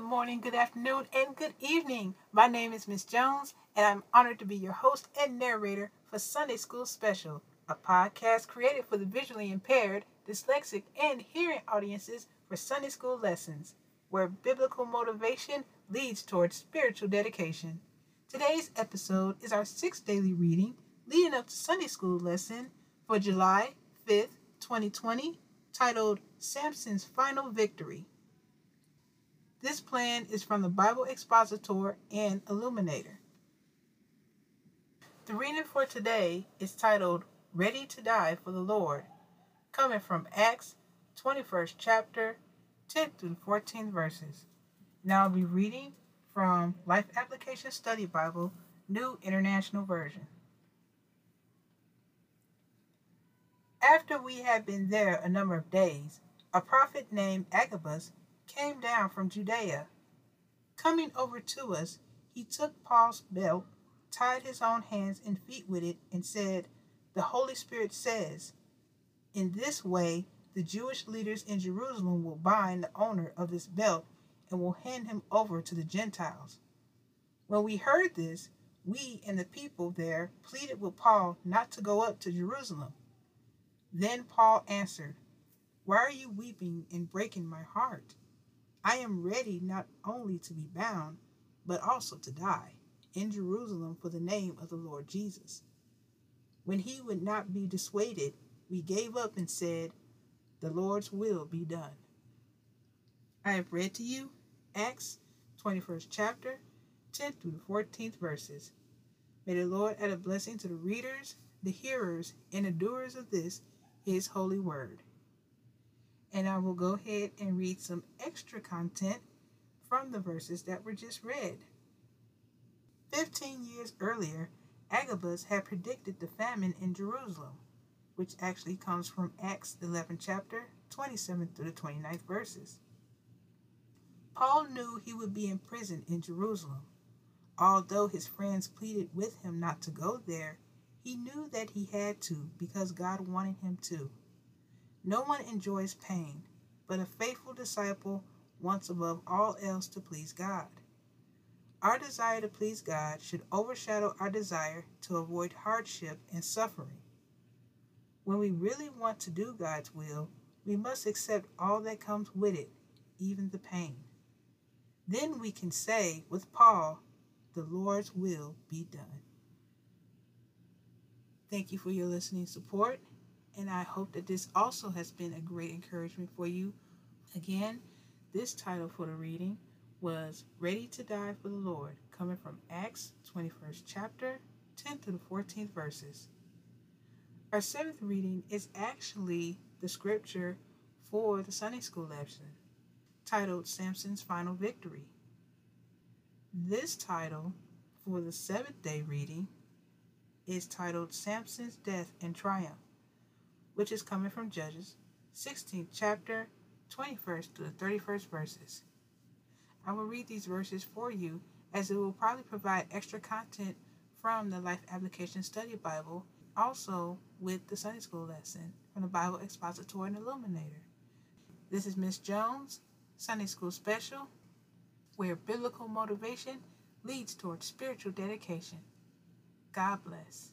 morning, good afternoon, and good evening. My name is Miss Jones, and I'm honored to be your host and narrator for Sunday School Special, a podcast created for the visually impaired, dyslexic, and hearing audiences for Sunday school lessons, where biblical motivation leads towards spiritual dedication. Today's episode is our sixth daily reading leading up to Sunday school lesson for July 5th, 2020, titled Samson's Final Victory. Plan is from the Bible Expositor and Illuminator. The reading for today is titled Ready to Die for the Lord, coming from Acts 21st chapter, 10th through 14 verses. Now I'll be reading from Life Application Study Bible, New International Version. After we had been there a number of days, a prophet named Agabus came down from Judea. Coming over to us, he took Paul's belt, tied his own hands and feet with it, and said, The Holy Spirit says, In this way, the Jewish leaders in Jerusalem will bind the owner of this belt and will hand him over to the Gentiles. When we heard this, we and the people there pleaded with Paul not to go up to Jerusalem. Then Paul answered, Why are you weeping and breaking my heart? I am ready not only to be bound, but also to die in Jerusalem for the name of the Lord Jesus. When he would not be dissuaded, we gave up and said, The Lord's will be done. I have read to you Acts 21st chapter, 10th through the 14th verses. May the Lord add a blessing to the readers, the hearers, and the doers of this, his holy word and I will go ahead and read some extra content from the verses that were just read. Fifteen years earlier, Agabus had predicted the famine in Jerusalem, which actually comes from Acts 11 chapter 27 through the 29th verses. Paul knew he would be imprisoned in Jerusalem. Although his friends pleaded with him not to go there, he knew that he had to because God wanted him to. No one enjoys pain, but a faithful disciple wants above all else to please God. Our desire to please God should overshadow our desire to avoid hardship and suffering. When we really want to do God's will, we must accept all that comes with it, even the pain. Then we can say with Paul, the Lord's will be done. Thank you for your listening support and I hope that this also has been a great encouragement for you. Again, this title for the reading was Ready to Die for the Lord, coming from Acts 21st chapter, 10th to the 14th verses. Our seventh reading is actually the scripture for the Sunday school lesson, titled Samson's Final Victory. This title for the seventh day reading is titled Samson's Death and Triumph which is coming from Judges 16th chapter, 21st to the 31st verses. I will read these verses for you as it will probably provide extra content from the Life Application Study Bible, also with the Sunday School lesson from the Bible Expositor and Illuminator. This is Miss Jones, Sunday School Special, where biblical motivation leads towards spiritual dedication. God bless.